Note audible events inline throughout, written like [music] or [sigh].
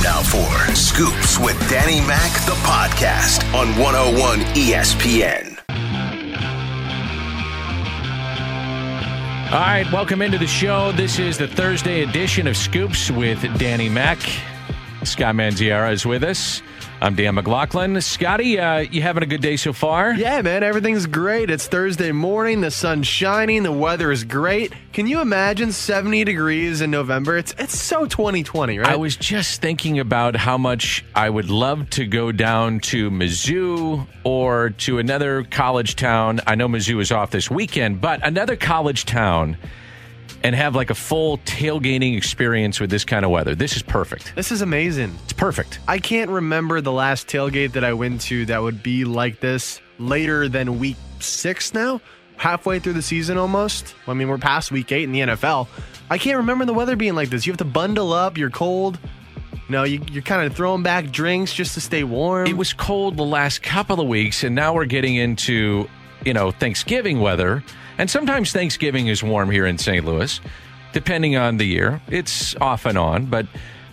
Time now for Scoops with Danny Mac, the podcast on 101 ESPN. All right, welcome into the show. This is the Thursday edition of Scoops with Danny Mac. Scott Manziara is with us. I'm Dan McLaughlin. Scotty, uh, you having a good day so far? Yeah, man, everything's great. It's Thursday morning, the sun's shining, the weather is great. Can you imagine 70 degrees in November? It's it's so 2020, right? I was just thinking about how much I would love to go down to Mizzou or to another college town. I know Mizzou is off this weekend, but another college town and have like a full tailgating experience with this kind of weather. This is perfect. This is amazing. It's perfect. I can't remember the last tailgate that I went to that would be like this later than week six now, halfway through the season almost. I mean, we're past week eight in the NFL. I can't remember the weather being like this. You have to bundle up, you're cold. Know, you, you're kind of throwing back drinks just to stay warm. It was cold the last couple of weeks, and now we're getting into, you know, Thanksgiving weather. And sometimes Thanksgiving is warm here in St. Louis, depending on the year. It's off and on, but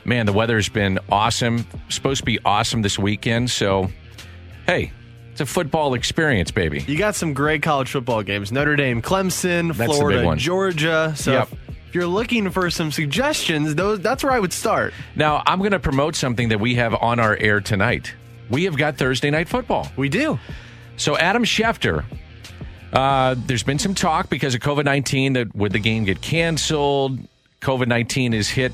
man, the weather's been awesome. Supposed to be awesome this weekend. So, hey, it's a football experience, baby. You got some great college football games Notre Dame, Clemson, That's Florida. Georgia. So Yep. if you're looking for some suggestions, those that's where I would start. Now, I'm going to promote something that we have on our air tonight. We have got Thursday night football. We do. So Adam Schefter, uh, there's been some talk because of COVID 19 that would the game get canceled? COVID 19 has hit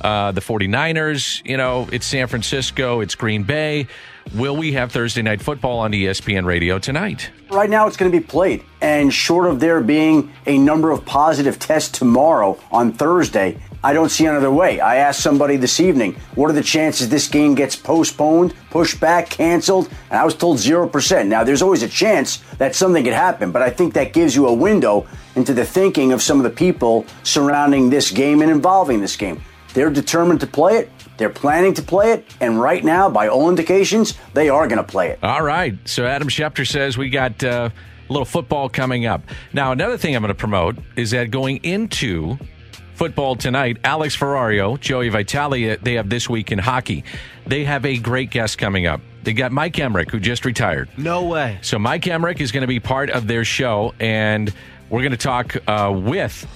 uh, the 49ers. You know, it's San Francisco, it's Green Bay. Will we have Thursday night football on ESPN radio tonight? Right now, it's going to be played. And short of there being a number of positive tests tomorrow on Thursday, I don't see another way. I asked somebody this evening, what are the chances this game gets postponed, pushed back, canceled? And I was told 0%. Now, there's always a chance that something could happen, but I think that gives you a window into the thinking of some of the people surrounding this game and involving this game. They're determined to play it. They're planning to play it. And right now, by all indications, they are going to play it. All right. So Adam Schefter says we got uh, a little football coming up. Now, another thing I'm going to promote is that going into football tonight, Alex Ferrario, Joey Vitale, they have this week in hockey. They have a great guest coming up. They got Mike Emrick, who just retired. No way. So Mike Emrick is going to be part of their show, and we're going to talk uh, with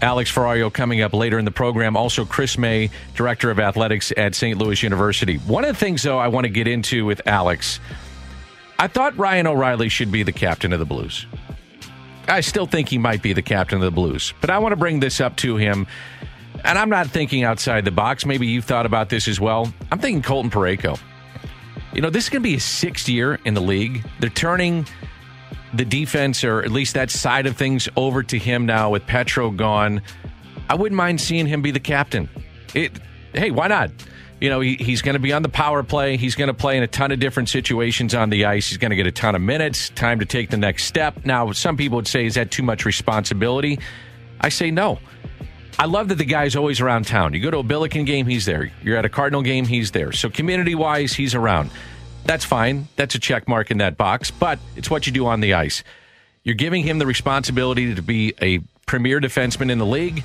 Alex Ferrario coming up later in the program. Also, Chris May, director of athletics at St. Louis University. One of the things, though, I want to get into with Alex, I thought Ryan O'Reilly should be the captain of the Blues. I still think he might be the captain of the Blues, but I want to bring this up to him. And I'm not thinking outside the box. Maybe you've thought about this as well. I'm thinking Colton Parayko. You know, this is going to be his sixth year in the league. They're turning the defense, or at least that side of things, over to him now with Petro gone. I wouldn't mind seeing him be the captain. It, hey, why not? You know, he, he's going to be on the power play. He's going to play in a ton of different situations on the ice. He's going to get a ton of minutes, time to take the next step. Now, some people would say, is that too much responsibility? I say no. I love that the guy's always around town. You go to a Billiken game, he's there. You're at a Cardinal game, he's there. So community wise, he's around. That's fine. That's a check mark in that box, but it's what you do on the ice. You're giving him the responsibility to be a premier defenseman in the league.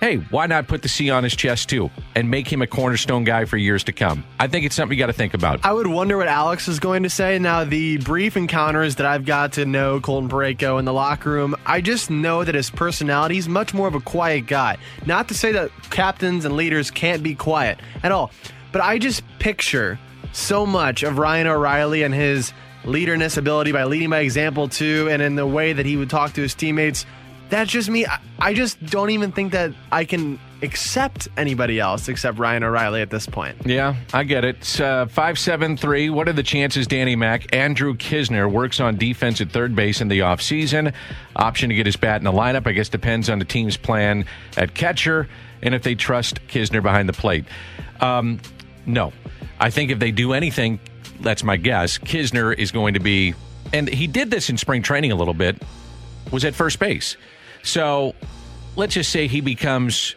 Hey, why not put the C on his chest too and make him a cornerstone guy for years to come? I think it's something you got to think about. I would wonder what Alex is going to say. Now, the brief encounters that I've got to know Colton Parayko in the locker room, I just know that his personality is much more of a quiet guy. Not to say that captains and leaders can't be quiet at all, but I just picture so much of Ryan O'Reilly and his leaderness ability by leading by example too, and in the way that he would talk to his teammates. That's just me. I- just don't even think that I can accept anybody else except Ryan O'Reilly at this point. Yeah, I get it. Uh, 573. What are the chances, Danny Mac? Andrew Knizner works on defense at third base in the offseason. Option to get his bat in the lineup, I guess, depends on the team's plan at catcher and if they trust Knizner behind the plate. Um, no. I think if they do anything, that's my guess, Knizner is going to be, and he did this in spring training a little bit, was at first base. So let's just say he becomes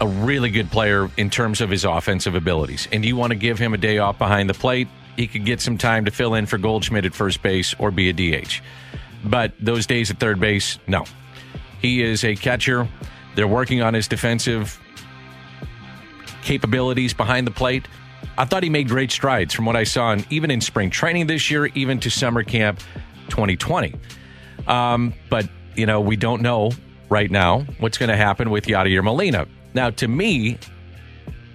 a really good player in terms of his offensive abilities, and you want to give him a day off behind the plate, he could get some time to fill in for Goldschmidt at first base or be a DH. But those days at third base, no. He is a catcher. They're working on his defensive capabilities behind the plate. I thought he made great strides from what I saw, in, even in spring training this year, even to summer camp 2020. Um, but, you know, we don't know right now what's going to happen with Yadier Molina. Now, to me,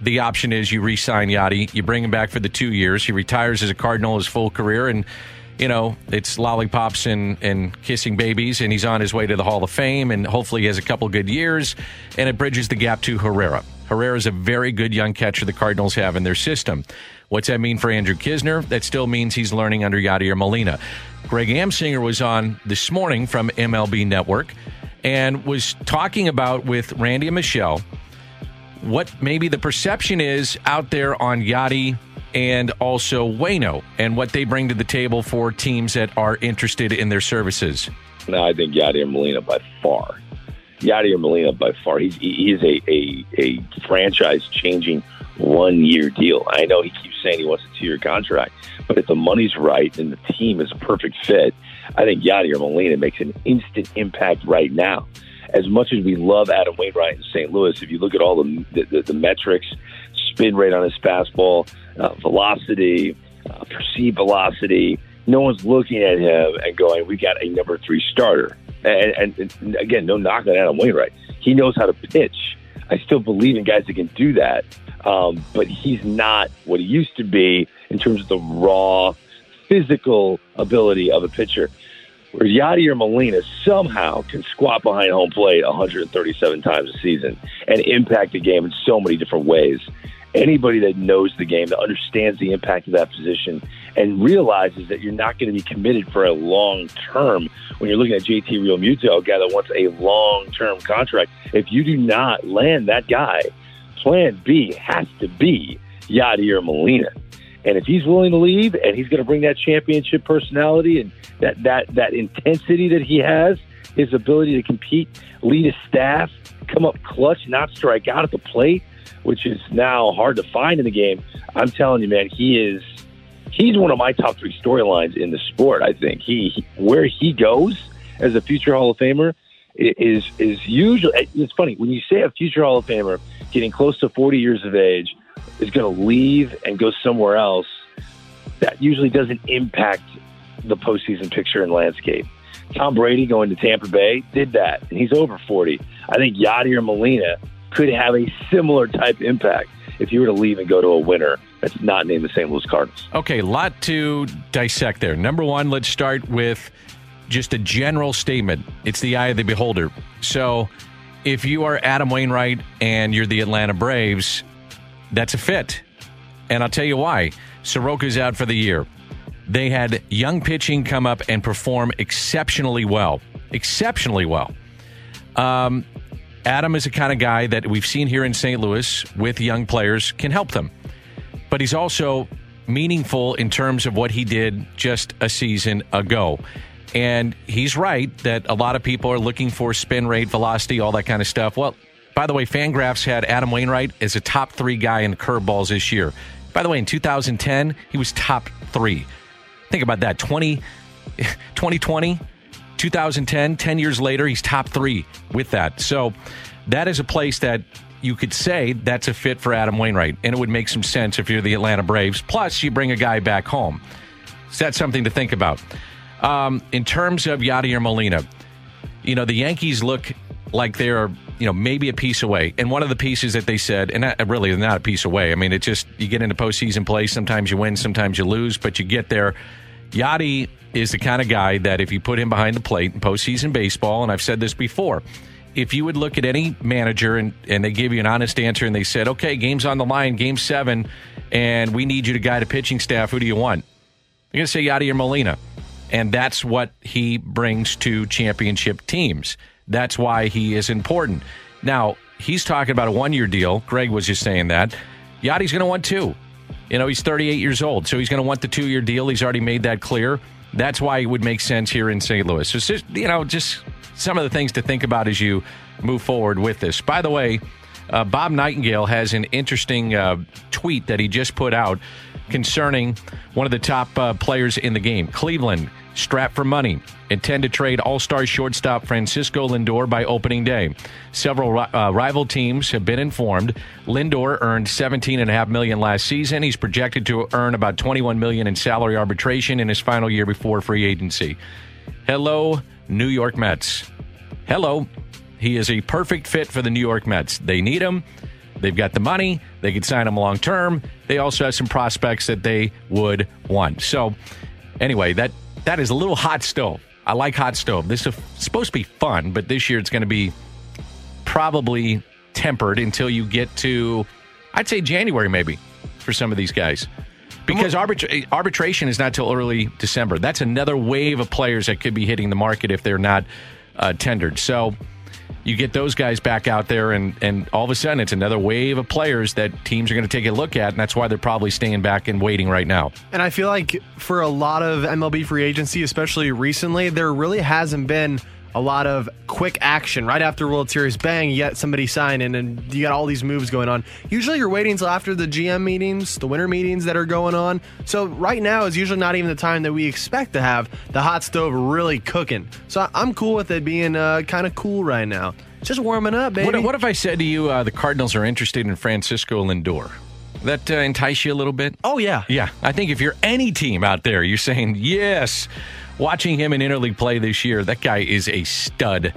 the option is you re-sign Yadi, you bring him back for the two years. He retires as a Cardinal his full career, and you know it's lollipops and and kissing babies, and he's on his way to the Hall of Fame, and hopefully he has a couple good years, and it bridges the gap to Herrera. Herrera is a very good young catcher the Cardinals have in their system. What's that mean for Andrew Knizner? That still means he's learning under Yadier Molina. Greg Amsinger was on this morning from MLB Network and was talking about with Randy and Michelle what maybe the perception is out there on Yadi and also Waino and what they bring to the table for teams that are interested in their services. No, I think Yadier Molina by far. Yadier Molina by far. He's he is a a, a franchise changing one year deal. I know he saying he wants a two year contract, but if the money's right and the team is a perfect fit, I think Yadier Molina makes an instant impact right now as much as we love Adam Wainwright in St. Louis, if you look at all the the, the, the metrics, spin rate on his fastball, uh, velocity, uh, perceived velocity, no one's looking at him and going, "We got a number three starter." And, and, and again, no knock on Adam Wainwright. He knows how to pitch. I still believe in guys that can do that, um, but he's not what he used to be in terms of the raw physical ability of a pitcher where Yadier Molina somehow can squat behind home plate 137 times a season and impact the game in so many different ways. Anybody that knows the game, that understands the impact of that position, and realizes that you're not going to be committed for a long term when you're looking at JT Realmuto, a guy that wants a long term contract. If you do not land that guy, plan B has to be Yadier Molina. And if he's willing to leave and he's going to bring that championship personality and that, that, that intensity that he has, his ability to compete, lead his staff, come up clutch, not strike out at the plate, which is now hard to find in the game. I'm telling you, man, he is he's one of my top three storylines in the sport. I think he, he where he goes as a future Hall of Famer is is usually it's funny when you say a future Hall of Famer getting close to 40 years of age is going to leave and go somewhere else, that usually doesn't impact the postseason picture and landscape. Tom Brady going to Tampa Bay did that, and he's over 40. I think Yadier Molina could have a similar type impact if you were to leave and go to a winner that's not named the St. Louis Cardinals. Okay, lot to dissect there. Number one, let's start with just a general statement. It's the eye of the beholder. So if you are Adam Wainwright and you're the Atlanta Braves, that's a fit. And I'll tell you why. Soroka's out for the year. They had young pitching come up and perform exceptionally well. Exceptionally well. Um, Adam is the kind of guy that we've seen here in St. Louis with young players can help them. But he's also meaningful in terms of what he did just a season ago. And he's right that a lot of people are looking for spin rate, velocity, all that kind of stuff. Well, by the way, Fangraphs had Adam Wainwright as a top three guy in curveballs this year. By the way, in 2010, he was top three. Think about that 20, [laughs] 2020, 2010, 10 years later, he's top three with that. So that is a place that you could say that's a fit for Adam Wainwright. And it would make some sense if you're the Atlanta Braves. Plus, you bring a guy back home. So that's something to think about. Um, in terms of Yadier Molina, you know, the Yankees look like they're you know maybe a piece away. And one of the pieces that they said, and not, really not a piece away. I mean, it's just you get into postseason play. Sometimes you win, sometimes you lose, but you get there. Yadi is the kind of guy that if you put him behind the plate in postseason baseball, and I've said this before, if you would look at any manager and, and they gave you an honest answer and they said, okay, game's on the line, game seven, and we need you to guide a pitching staff, who do you want? You're going to say Yadier Molina. And that's what he brings to championship teams. That's why he is important. Now, he's talking about a one year deal. Greg was just saying that. Yadi's going to want two. You know, he's 38 years old, so he's going to want the two year deal. He's already made that clear. That's why it would make sense here in St. Louis. So, just, you know, just some of the things to think about as you move forward with this. By the way, uh, Bob Nightingale has an interesting uh, tweet that he just put out concerning one of the top uh, players in the game. Cleveland, strapped for money, intend to trade all star shortstop Francisco Lindor by opening day. Several uh, rival teams have been informed. Lindor earned 17.5 million last season. He's projected to earn about 21 million in salary arbitration in his final year before free agency. Hello, New York Mets. Hello. He is a perfect fit for the New York Mets. They need him. They've got the money. They could sign him long term. They also have some prospects that they would want. So, anyway, that that is a little hot stove. I like hot stove. This is supposed to be fun, but this year it's going to be probably tempered until you get to, I'd say January maybe for some of these guys. Because arbitra- arbitration is not till early December. That's another wave of players that could be hitting the market if they're not uh, tendered. So you get those guys back out there, and, and all of a sudden it's another wave of players that teams are going to take a look at, and that's why they're probably staying back and waiting right now. And I feel like for a lot of MLB free agency, especially recently, there really hasn't been a lot of quick action right after World Series. Bang, you get somebody signing, and you got all these moves going on. Usually, you're waiting until after the GM meetings, the winter meetings that are going on. So right now is usually not even the time that we expect to have the hot stove really cooking. So I'm cool with it being uh, kind of cool right now. Just warming up, baby. What, what if I said to you uh, the Cardinals are interested in Francisco Lindor? That uh, entice you a little bit? Oh yeah, yeah. I think if you're any team out there, you're saying yes watching him in interleague play this year, that guy is a stud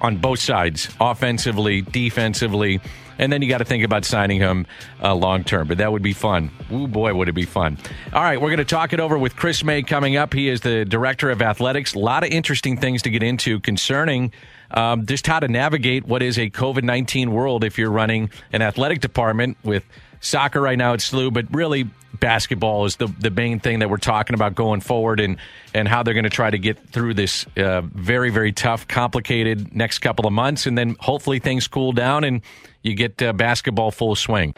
on both sides, offensively, defensively. And then you got to think about signing him uh, long term. But that would be fun. Ooh, boy, would it be fun. All right, we're going to talk it over with Chris May coming up. He is the director of athletics. A lot of interesting things to get into concerning um, just how to navigate what is a COVID 19 world if you're running an athletic department with soccer right now at SLU, but really basketball is the the main thing that we're talking about going forward, and and how they're going to try to get through this uh, very very tough, complicated next couple of months, and then hopefully things cool down and you get uh, basketball full swing.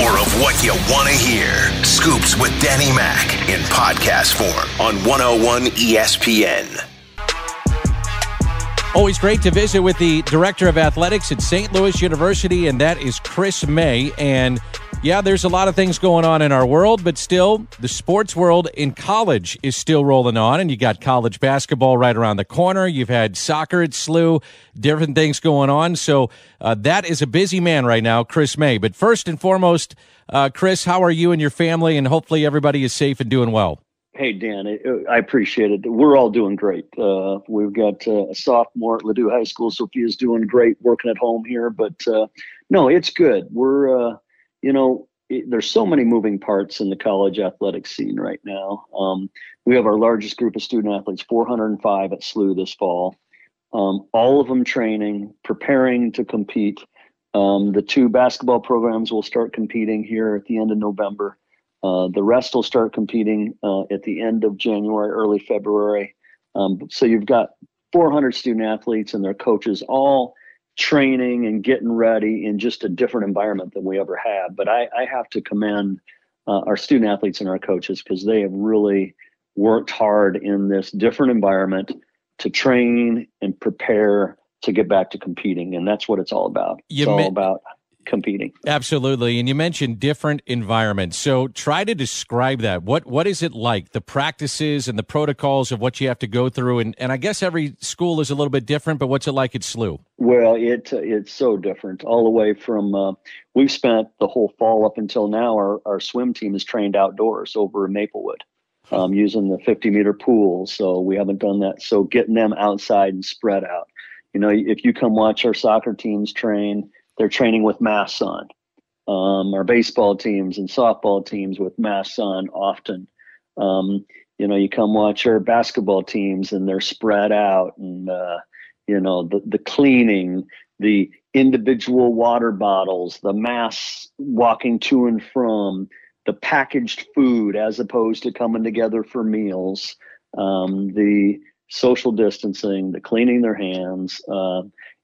More of what you want to hear. Scoops with Danny Mac in podcast form on 101 ESPN. Always great to visit with the director of athletics at St. Louis University, and that is Chris May. And yeah, there's a lot of things going on in our world, but still, the sports world in college is still rolling on. And you got college basketball right around the corner. You've had soccer at SLU, different things going on. So uh, that is a busy man right now, Chris May. But first and foremost, uh, Chris, how are you and your family? And hopefully everybody is safe and doing well. Hey, Dan, I appreciate it. We're all doing great. Uh, we've got uh, a sophomore at Ladue High School. Sophia's doing great working at home here. But uh, no, it's good. We're uh, you know, it, there's so many moving parts in the college athletic scene right now. Um, we have our largest group of student athletes, 405 at SLU this fall. Um, all of them training, preparing to compete. Um, the two basketball programs will start competing here at the end of November. Uh, the rest will start competing uh, at the end of January, early February. Um, so you've got 400 student athletes and their coaches all training and getting ready in just a different environment than we ever had. But I, I have to commend uh, our student athletes and our coaches because they have really worked hard in this different environment to train and prepare to get back to competing. And that's what it's all about. It's you all about competing. Absolutely. And you mentioned different environments. So try to describe that. What what is it like? The practices and the protocols of what you have to go through and, and I guess every school is a little bit different, but what's it like at SLU? Well, it it's so different. All the way from uh, we've spent the whole fall up until now our, our swim team is trained outdoors over in Maplewood. Um, using the 50 meter pool. So we haven't done that. So getting them outside and spread out. You know, if you come watch our soccer teams train, they're training with masks on. Um, our baseball teams and softball teams with masks on often. Um, you know, you come watch our basketball teams and they're spread out and, uh, you know, the, the cleaning, the individual water bottles, the masks walking to and from, the packaged food as opposed to coming together for meals, um, the social distancing, the cleaning their hands. Uh,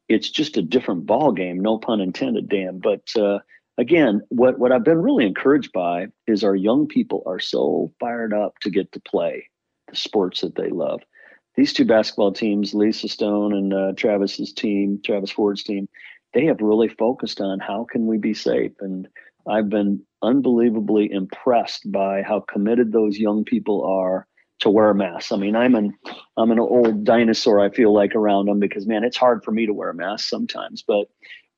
it's just a different ball game. No pun intended, Dan. But uh, again, what what I've been really encouraged by is our young people are so fired up to get to play the sports that they love. These two basketball teams, Lisa Stone and uh, Travis's team, Travis Ford's team, they have really focused on how can we be safe and I've been unbelievably impressed by how committed those young people are to wear masks. I mean, I'm an I'm an old dinosaur. I feel like around them because man, it's hard for me to wear a mask sometimes. But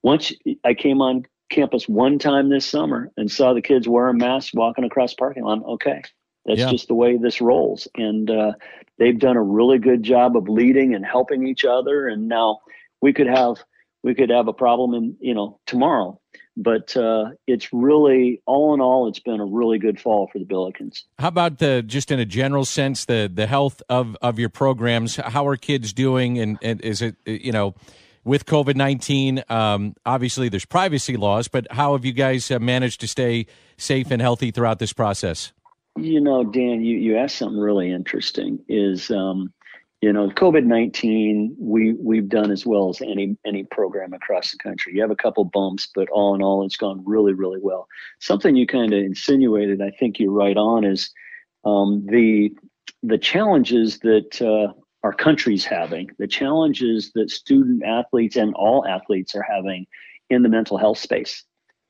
once I came on campus one time this summer and saw the kids wearing masks walking across parking lot, okay, that's yeah. just the way this rolls. And uh, they've done a really good job of leading and helping each other. And now we could have we could have a problem in you know tomorrow. But uh, it's really all in all it's been a really good fall for the billikens. How about the just in a general sense the the health of of your programs? How are kids doing? And, and is it you know with covid-19 um, obviously there's privacy laws but how have you guys uh, managed to stay safe and healthy throughout this process? You know dan you, you asked something really interesting is um, you know covid-19 we we've done as well as any any program across the country. You have a couple bumps but all in all it's gone really really well. Something you kind of insinuated i think you're right on is um, the the challenges that uh, our country's having the challenges that student athletes and all athletes are having in the mental health space.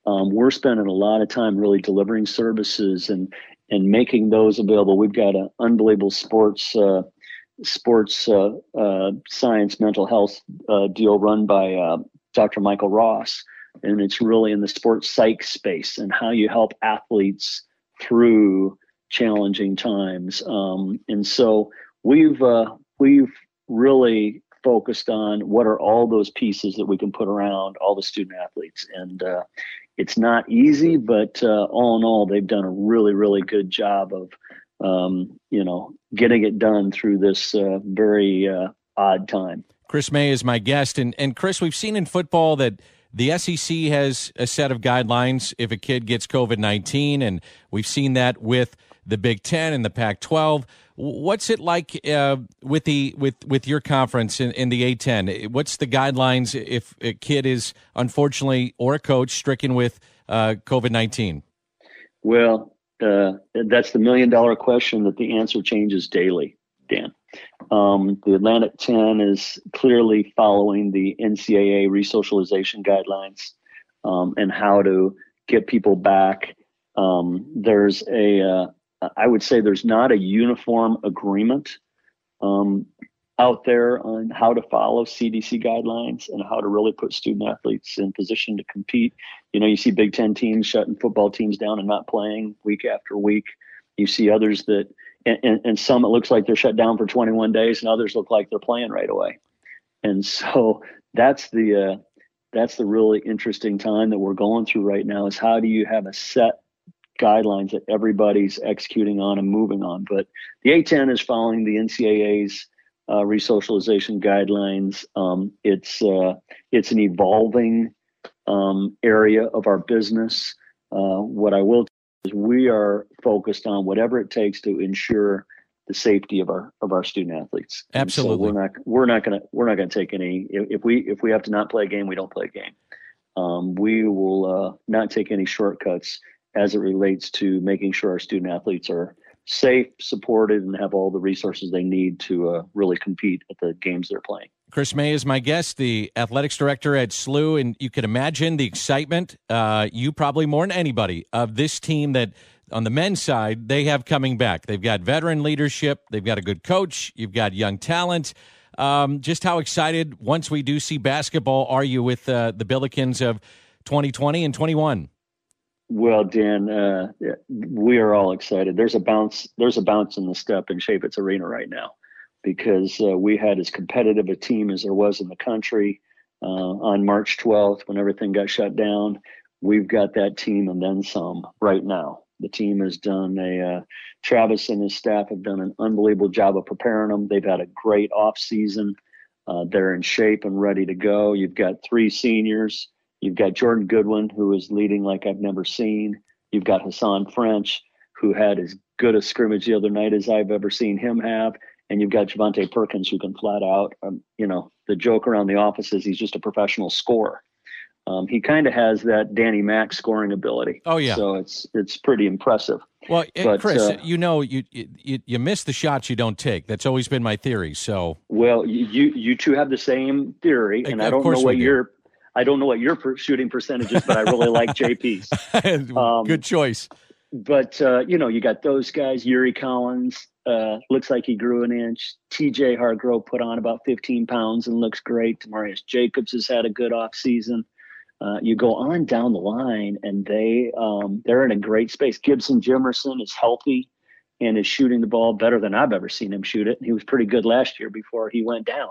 Um, we're spending a lot of time really delivering services and and making those available. We've got an unbelievable sports uh, sports uh, uh, science mental health uh, deal run by uh, Dr. Michael Ross. And it's really in the sports psych space and how you help athletes through challenging times. Um, and so we've uh, we've really focused on what are all those pieces that we can put around all the student athletes. And uh, it's not easy, but all in all, they've done a really, really good job of um, you know, getting it done through this uh, very uh, odd time. Chris May is my guest, and and Chris, we've seen in football that the SEC has a set of guidelines if a kid gets COVID nineteen, and we've seen that with the Big Ten and the Pac twelve. What's it like uh, with the with with your conference in, in the A ten? What's the guidelines if a kid is unfortunately or a coach stricken with uh, COVID nineteen? Well, uh, that's the million dollar question that the answer changes daily, Dan. Um, the Atlantic 10 is clearly following the NCAA resocialization guidelines um, and how to get people back. Um, there's a, uh, I would say there's not a uniform agreement um, out there on how to follow CDC guidelines and how to really put student athletes in position to compete. You know, you see Big Ten teams shutting football teams down and not playing week after week. You see others that, and, and, and some it looks like they're shut down for 21 days, and others look like they're playing right away. And so that's the uh, that's the really interesting time that we're going through right now. Is how do you have a set guidelines that everybody's executing on and moving on? But the A10 is following the NCAA's uh, resocialization guidelines. Um, it's uh, it's an evolving um, area of our business. Uh, what I will is we are focused on whatever it takes to ensure the safety of our of our student athletes. Absolutely, so we're not we're not gonna we're not gonna take any if, if, we if we have to not play a game, we don't play a game. Um, we will uh, not take any shortcuts as it relates to making sure our student athletes are safe, supported, and have all the resources they need to uh, really compete at the games they're playing. Chris May is my guest, the athletics director at SLU, and you can imagine the excitement, uh, you probably more than anybody, of this team that on the men's side they have coming back. They've got veteran leadership, they've got a good coach, you've got young talent. Um, just how excited once we do see basketball are you with uh, the Billikens of 2020 and 21? Well, Dan, uh, we are all excited. There's a bounce. There's a bounce in the step in Chaifetz Arena right now, because uh, we had as competitive a team as there was in the country uh, on March 12th when everything got shut down. We've got that team and then some right now. The team has done a. Uh, Travis and his staff have done an unbelievable job of preparing them. They've had a great off season. Uh, they're in shape and ready to go. You've got three seniors You've got Jordan Goodwin, who is leading like I've never seen. You've got Hasahn French, who had as good a scrimmage the other night as I've ever seen him have. And you've got Javonte Perkins, who can flat out, um, you know, the joke around the office is he's just a professional scorer. Um, he kind of has that Danny Mac scoring ability. Oh yeah, so it's it's pretty impressive. Well, but, Chris, uh, you know, you, you you miss the shots you don't take. That's always been my theory. So well, you you two have the same theory, and I don't know what your I don't know what your per- shooting percentage is, but I really like [laughs] JP's. Um, Good choice. But uh, you know, you got those guys. Yuri Collins uh, looks like he grew an inch. T.J. Hargrove put on about 15 pounds and looks great. Marius Jacobs has had a good off season. Uh, you go on down the line, and they um, they're in a great space. Gibson Jimerson is healthy and is shooting the ball better than I've ever seen him shoot it. He was pretty good last year before he went down.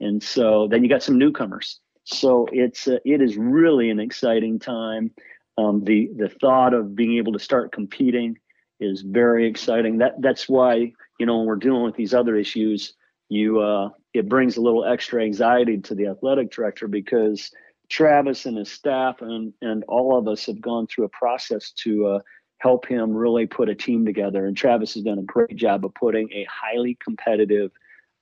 And so then you got some newcomers. So it's uh, it is really an exciting time. Um, the the thought of being able to start competing is very exciting. That that's why you know when we're dealing with these other issues, you uh, it brings a little extra anxiety to the athletic director because Travis and his staff and and all of us have gone through a process to uh, help him really put a team together. And Travis has done a great job of putting a highly competitive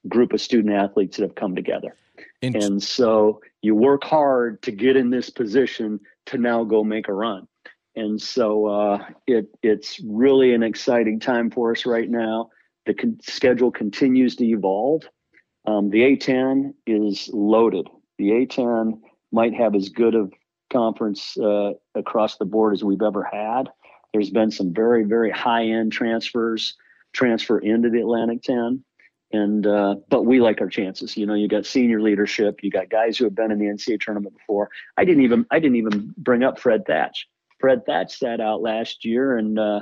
group of student athletes that have come together. And, and so you work hard to get in this position to now go make a run. And so uh, it it's really an exciting time for us right now. The con- schedule continues to evolve. Um, the A10 is loaded. The A10 might have as good of conference uh, across the board as we've ever had. There's been some very, very high end transfers transfer into the Atlantic 10. And uh, but we like our chances. You know, you got senior leadership, you got guys who have been in the NCAA tournament before. I didn't even I didn't even bring up Fred Thatch. Fred Thatch sat out last year, and uh,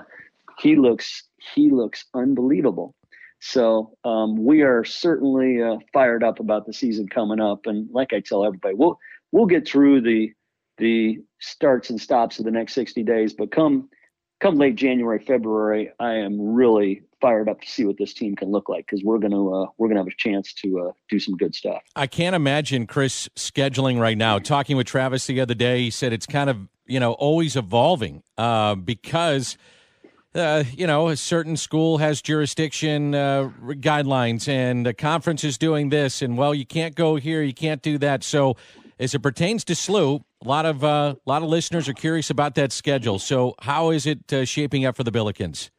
he looks he looks unbelievable. So um, we are certainly uh, fired up about the season coming up. And like I tell everybody, we'll we'll get through the the starts and stops of the next 60 days. But come come late January, February, I am really fired up to see what this team can look like because we're gonna uh, we're gonna have a chance to uh, do some good stuff. I can't imagine Chris scheduling right now. Talking with Travis the other day, he said it's kind of you know always evolving uh, because. Uh, you know, a certain school has jurisdiction uh, guidelines, and the conference is doing this, and well, you can't go here, you can't do that. So, as it pertains to SLU, a lot of uh, a lot of listeners are curious about that schedule. So, how is it shaping up for the Billikens?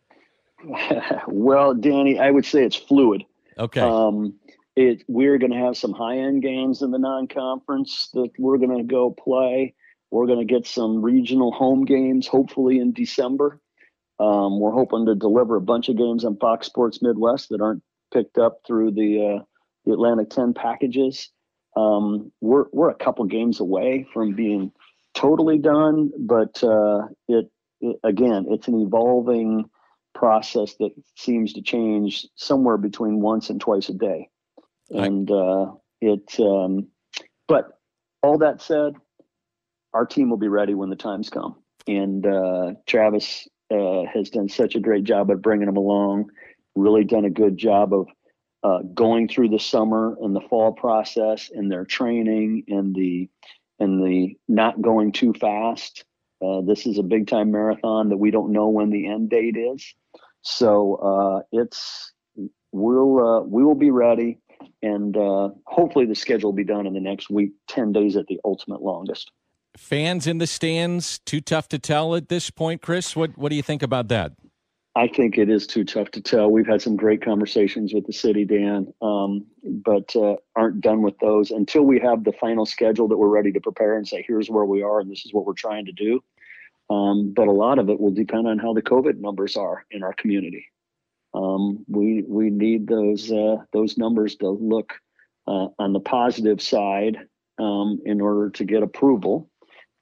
[laughs] well, Danny, I would say it's fluid. Okay. Um, it we're going to have some high end games in the non conference that we're going to go play. We're going to get some regional home games, hopefully in December. Um, we're hoping to deliver a bunch of games on Fox Sports Midwest that aren't picked up through the uh, the Atlantic 10 packages. Um, we're we're a couple games away from being totally done, but uh, it, it, again, it's an evolving process that seems to change somewhere between once and twice a day, and uh, it. Um, but all that said, our team will be ready when the times come, and uh, Travis uh, has done such a great job of bringing them along. Really done a good job of uh, going through the summer and the fall process and their training and the and the not going too fast. Uh, this is a big time marathon that we don't know when the end date is, so uh, it's we'll uh, we will be ready, and uh, hopefully the schedule will be done in the next week, ten days at the ultimate longest. Fans in the stands, too tough to tell at this point, Chris. What what do you think about that? I think it is too tough to tell. We've had some great conversations with the city, Dan, um, but uh, aren't done with those until we have the final schedule that we're ready to prepare and say, here's where we are and this is what we're trying to do. Um, but a lot of it will depend on how the COVID numbers are in our community. Um, we we need those uh, those numbers to look uh, on the positive side um, in order to get approval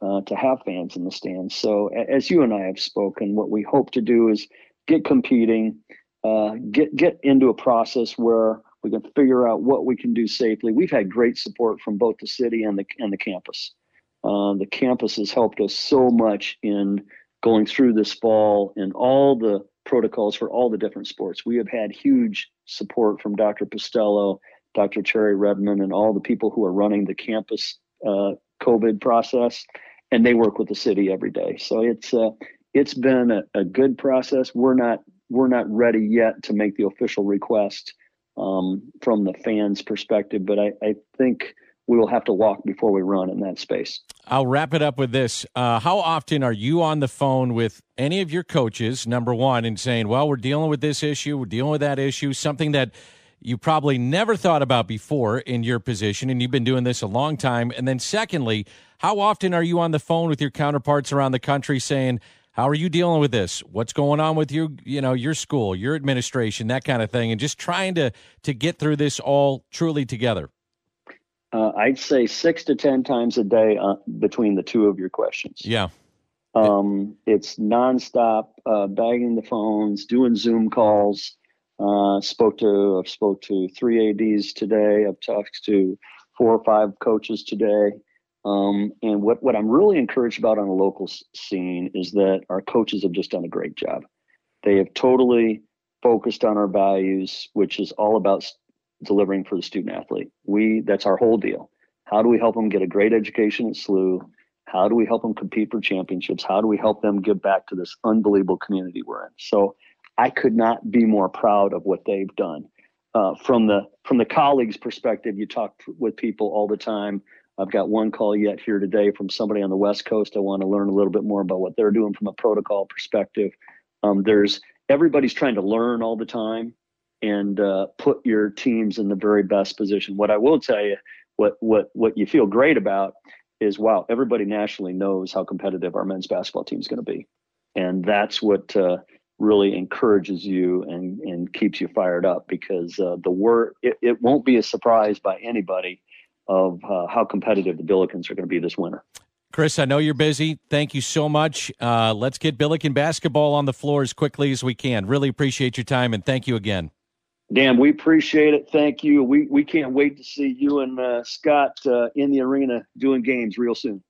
uh, to have fans in the stands. So as you and I have spoken, what we hope to do is get competing, uh, get get into a process where we can figure out what we can do safely. We've had great support from both the city and the and the campus. Uh, the campus has helped us so much in going through this fall and all the protocols for all the different sports. We have had huge support from Dr. Pestello, Dr. Cherry Redmond, and all the people who are running the campus uh, COVID process, and they work with the city every day. So it's uh, it's been a, a, good process. We're not we're not ready yet to make the official request um, from the fans' perspective, but I, I, think we will have to walk before we run in that space. I'll wrap it up with this: uh, How often are you on the phone with any of your coaches? Number one, and saying, "Well, we're dealing with this issue, we're dealing with that issue," something that you probably never thought about before in your position, and you've been doing this a long time? And then, secondly, how often are you on the phone with your counterparts around the country saying, how are you dealing with this? What's going on with you, you know, your school, your administration, that kind of thing, and just trying to to get through this all truly together? Uh, I'd say six to ten times a day uh, between the two of your questions. Yeah. Um, it's nonstop, uh, bagging the phones, doing Zoom calls. Uh, spoke to I've spoke to three ads today. I've talked to four or five coaches today. Um, and what, what I'm really encouraged about on a local scene is that our coaches have just done a great job. They have totally focused on our values, which is all about delivering for the student athlete. We that's our whole deal. How do we help them get a great education at SLU? How do we help them compete for championships? How do we help them give back to this unbelievable community we're in? So I could not be more proud of what they've done. Uh, from the from the colleagues' perspective, you talk with people all the time I've got one call yet here today from somebody on the West Coast. I want to learn a little bit more about what they're doing from a protocol perspective. Um, there's everybody's trying to learn all the time and uh, put your teams in the very best position. What I will tell you, what what what you feel great about is wow, everybody nationally knows how competitive our men's basketball team is going to be, and that's what uh, really encourages you and and keeps you fired up because uh, the word it, it won't be a surprise by anybody of uh, how competitive the Billikens are going to be this winter. Chris, I know you're busy. Thank you so much. Uh, let's get Billiken basketball on the floor as quickly as we can. Really appreciate your time and thank you again. Dan, we appreciate it. Thank you. We we can't wait to see you and uh, Scott uh, in the arena doing games real soon.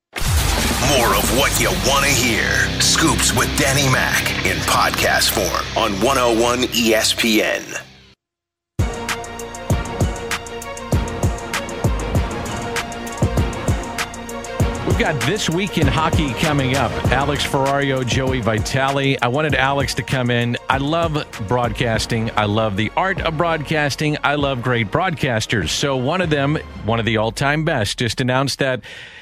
More of what you want to hear. Scoops with Danny Mac in podcast form on 101 ESPN. We've got This Week in Hockey coming up. Alex Ferrario, Joey Vitale. I wanted Alex to come in. I love broadcasting. I love the art of broadcasting. I love great broadcasters. So one of them, one of the all-time best, just announced that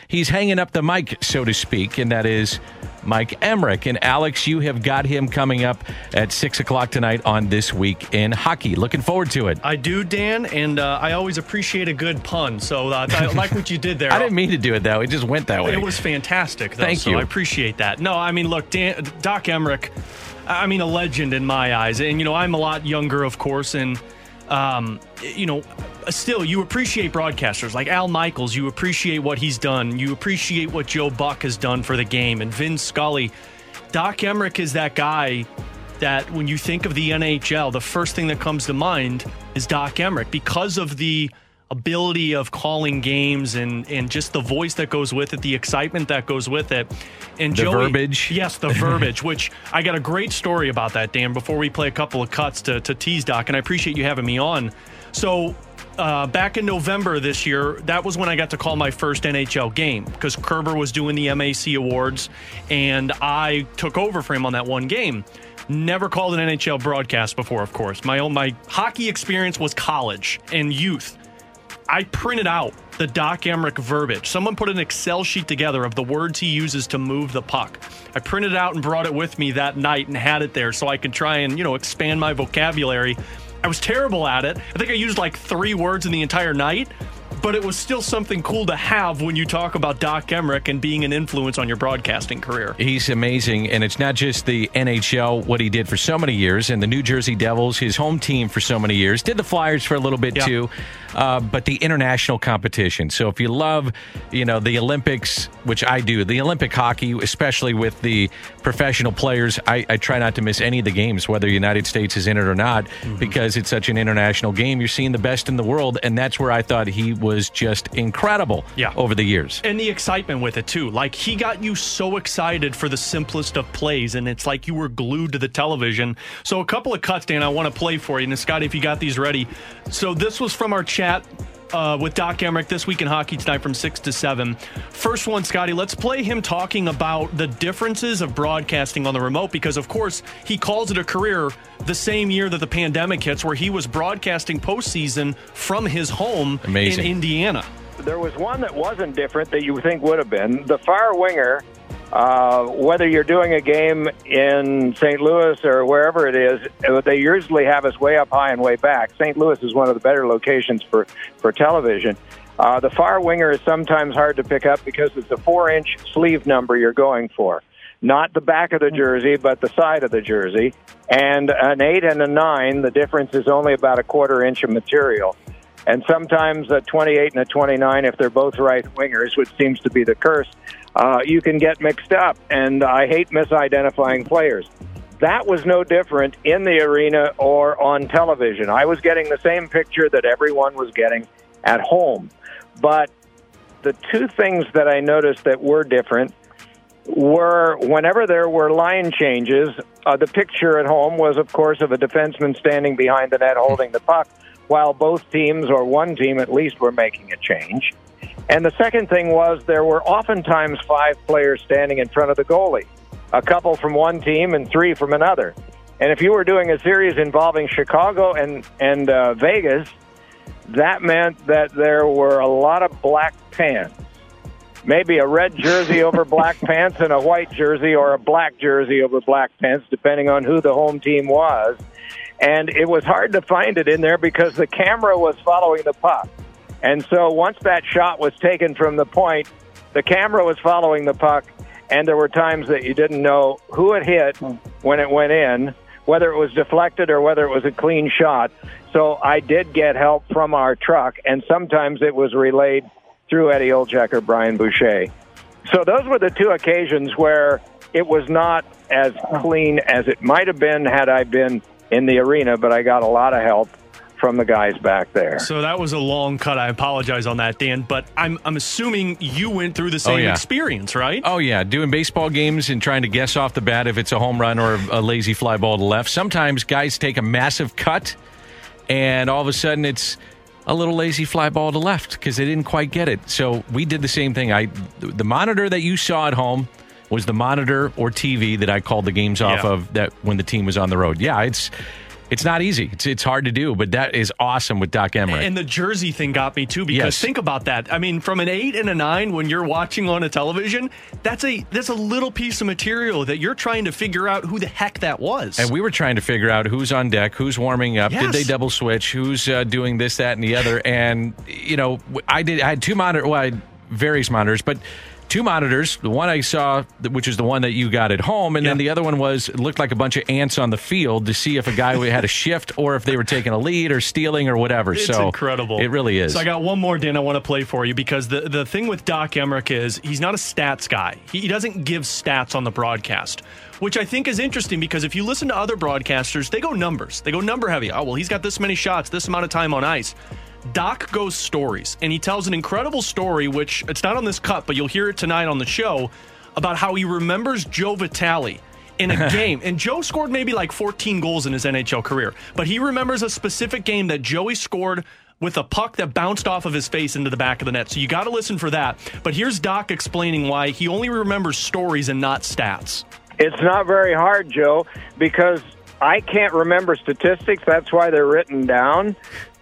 he's hanging up the mic, so to speak, and that is Mike Emrick. And Alex, you have got him coming up at 6 o'clock tonight on This Week in Hockey. Looking forward to it. I do, Dan, and uh, I always appreciate a good pun. So uh, I like what you did there. [laughs] I didn't mean to do it, though. It just went that way. It was fantastic, though, Thank so you. I appreciate that. No, I mean, look, Dan, Doc Emrick, I mean, a legend in my eyes. And, you know, I'm a lot younger, of course, and um, you know, still you appreciate broadcasters like Al Michaels. You appreciate what he's done. You appreciate what Joe Buck has done for the game, and Vin Scully. Doc Emrick is that guy that when you think of the NHL, the first thing that comes to mind is Doc Emrick because of the ability of calling games and and just the voice that goes with it, the excitement that goes with it. And The Joey, verbiage. Yes, the verbiage, [laughs] which I got a great story about that, Dan, before we play a couple of cuts to, to tease Doc, and I appreciate you having me on. So, uh, back in November this year, that was when I got to call my first NHL game because Kerber was doing the MAC Awards, and I took over for him on that one game. Never called an NHL broadcast before, of course. My own my hockey experience was college and youth. I printed out the Doc Emrick verbiage. Someone put an Excel sheet together of the words he uses to move the puck. I printed it out and brought it with me that night and had it there so I could try and, you know, expand my vocabulary. I was terrible at it. I think I used like three words in the entire night, but it was still something cool to have when you talk about Doc Emrick and being an influence on your broadcasting career. He's amazing, and it's not just the NHL, what he did for so many years, and the New Jersey Devils, his home team for so many years, did the Flyers for a little bit Yeah. too, uh, but the international competition. So if you love, you know, the Olympics, which I do, the Olympic hockey, especially with the professional players, I, I try not to miss any of the games, whether the United States is in it or not, Mm-hmm. because it's such an international game. You're seeing the best in the world, and that's where I thought he was just incredible Yeah. over the years. And the excitement with it too. Like he got you so excited for the simplest of plays, and it's like you were glued to the television. So a couple of cuts, Dan, I want to play for you. And Scotty, if you got these ready. So this was from our chat. Uh, with Doc Emrick this week in hockey tonight from 6 to 7. First one, Scotty, let's play him talking about the differences of broadcasting on the remote because, of course, he calls it a career the same year that the pandemic hits, where he was broadcasting postseason from his home Amazing. in Indiana. There was one that wasn't different that you would think would have been. The far winger Uh, whether you're doing a game in St. Louis or wherever it is, uh, they usually have us way up high and way back. St. Louis is one of the better locations for, for television. Uh, the far winger is sometimes hard to pick up because it's a four inch sleeve number you're going for. Not the back of the jersey, but the side of the jersey. And an eight and a nine, the difference is only about a quarter inch of material. And sometimes a 28 and a 29, if they're both right wingers, which seems to be the curse, uh, you can get mixed up. And I hate misidentifying players. That was no different in the arena or on television. I was getting the same picture that everyone was getting at home. But the two things that I noticed that were different were whenever there were line changes, uh, the picture at home was, of course, of a defenseman standing behind the net holding the puck, while both teams, or one team at least, were making a change. And the second thing was there were oftentimes five players standing in front of the goalie, a couple from one team and three from another. And if you were doing a series involving Chicago and and uh, Vegas, that meant that there were a lot of black pants. Maybe a red jersey over black [laughs] pants and a white jersey or a black jersey over black pants, depending on who the home team was. And it was hard to find it in there because the camera was following the puck. And so once that shot was taken from the point, the camera was following the puck, and there were times that you didn't know who it hit hmm. when it went in, whether it was deflected or whether it was a clean shot. So I did get help from our truck, and sometimes it was relayed through Eddie Olczyk or Brian Boucher. So those were the two occasions where it was not as clean as it might have been had I been in the arena, but I got a lot of help from the guys back there. So that was a long cut. I apologize on that, Dan, but I'm I'm assuming you went through the oh, same Oh, yeah. experience, right? Oh yeah, doing baseball games and trying to guess off the bat if it's a home run or a lazy fly ball to left. Sometimes guys take a massive cut, and all of a sudden it's a little lazy fly ball to left because they didn't quite get it. So we did the same thing. I the monitor that you saw at home was the monitor or TV that I called the games off Yeah. of that when the team was on the road. Yeah, it's it's not easy. It's it's hard to do, but that is awesome with Doc Emrick. And the jersey thing got me too because Yes. think about that. I mean, from an eight and a nine when you're watching on a television, that's a that's a little piece of material that you're trying to figure out who the heck that was. And we were trying to figure out who's on deck, who's warming up, did they double switch, who's uh, doing this, that, and the other. And you know, I did. I had two monitor, well, I had various monitors, but two monitors. The one I saw, which is the one that you got at home, and then the other one was it looked like a bunch of ants on the field to see if a guy had a shift or if they were taking a lead or stealing or whatever. It's so incredible. It really is. So I got one more, Dan, I want to play for you because the, the thing with Doc Emrick is he's not a stats guy. He, he doesn't give stats on the broadcast, which I think is interesting because if you listen to other broadcasters, they go numbers. They go number heavy. Oh, well, he's got this many shots, this amount of time on ice. Doc goes stories, and he tells an incredible story, which it's not on this cut, but you'll hear it tonight on the show, about how he remembers Joe Vitale in a [laughs] game. And Joe scored maybe like 14 goals in his NHL career, but he remembers a specific game that Joey scored with a puck that bounced off of his face into the back of the net. So you got to listen for that. But here's Doc explaining why he only remembers stories and not stats. It's not very hard, Joe, because I can't remember statistics. That's why they're written down.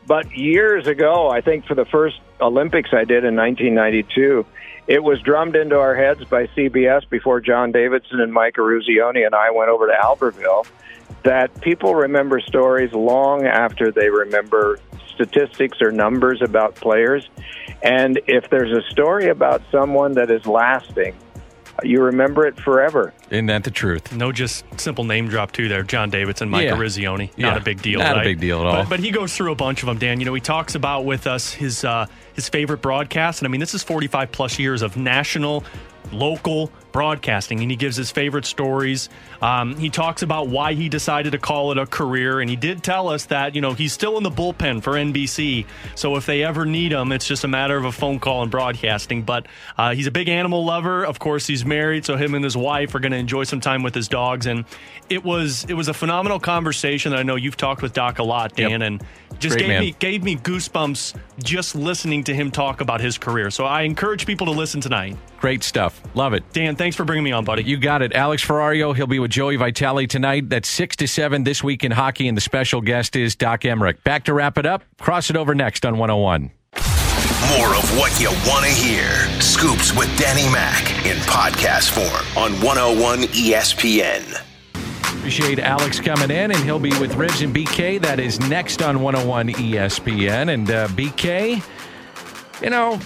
But years ago, I think for the first Olympics I did in 1992, it was drummed into our heads by CBS before John Davidson and Mike Eruzione and I went over to Albertville that people remember stories long after they remember statistics or numbers about players. And if there's a story about someone that is lasting, you remember it forever. Isn't that the truth? No, just simple name drop too there. John Davidson, Mike Yeah. Not Yeah. a big deal. Not a big deal at all. But, but he goes through a bunch of them, Dan. You know, he talks about with us his uh, his favorite broadcast, and I mean, this is 45 plus years of national, local broadcasting, and he gives his favorite stories. Um, he talks about why he decided to call it a career, and he did tell us that you know he's still in the bullpen for NBC. So if they ever need him, it's just a matter of a phone call and broadcasting. But uh, he's a big animal lover. Of course, he's married, so him and his wife are going to enjoy some time with his dogs. And it was it was a phenomenal conversation. that I know you've talked with Doc a lot, Dan, Yep. and just Great gave man. me gave me goosebumps just listening to him talk about his career. So I encourage people to listen tonight. Great stuff. Love it. Dan, thanks for bringing me on, buddy. You got it. Alex Ferrario, he'll be with Joey Vitale tonight. That's 6 to 7 this week in hockey, and the special guest is Doc Emrick. Back to wrap it up. Cross it over next on 101. More of what you want to hear. Scoops with Danny Mac in podcast form on 101 ESPN. Appreciate Alex coming in, and he'll be with Ribs and BK. That is next on 101 ESPN. And uh, BK, you know,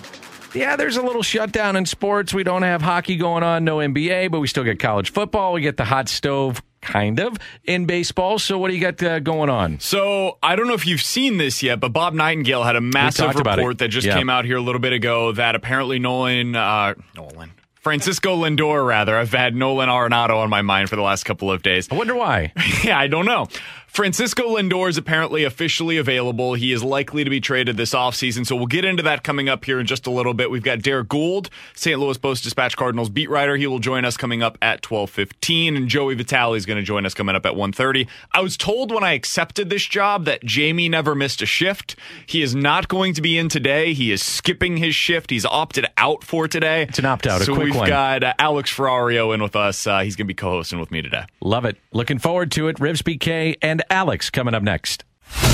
yeah, there's a little shutdown in sports. We don't have hockey going on, no NBA, but we still get college football. We get the hot stove kind of in baseball. So what do you got uh, going on? So I don't know if you've seen this yet, but Bob Nightingale had a massive report that just Yeah. came out here a little bit ago that apparently Nolan, uh, Nolan, Francisco Lindor, rather. I've had Nolan Arenado on my mind for the last couple of days. I wonder why. [laughs] yeah, I don't know. Francisco Lindor is apparently officially available. He is likely to be traded this offseason, so we'll get into that coming up here in just a little bit. We've got Derrick Goold, St. Louis Post-Dispatch Cardinals beat writer. He will join us coming up at 12:15 and Joey Vitale is going to join us coming up at 1:30. I was told when I accepted this job that Jamie never missed a shift. He is not going to be in today. He is skipping his shift. He's opted out for today. It's an opt-out, a So quick we've one. got uh, Alex Ferrario in with us. Uh, he's going to be co-hosting with me today. Love it. Looking forward to it. Ribs BK and Alex coming up next.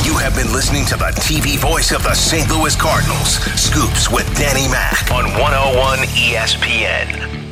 You have been listening to the TV voice of the St. Louis Cardinals. Scoops with Danny Mac on 101 ESPN.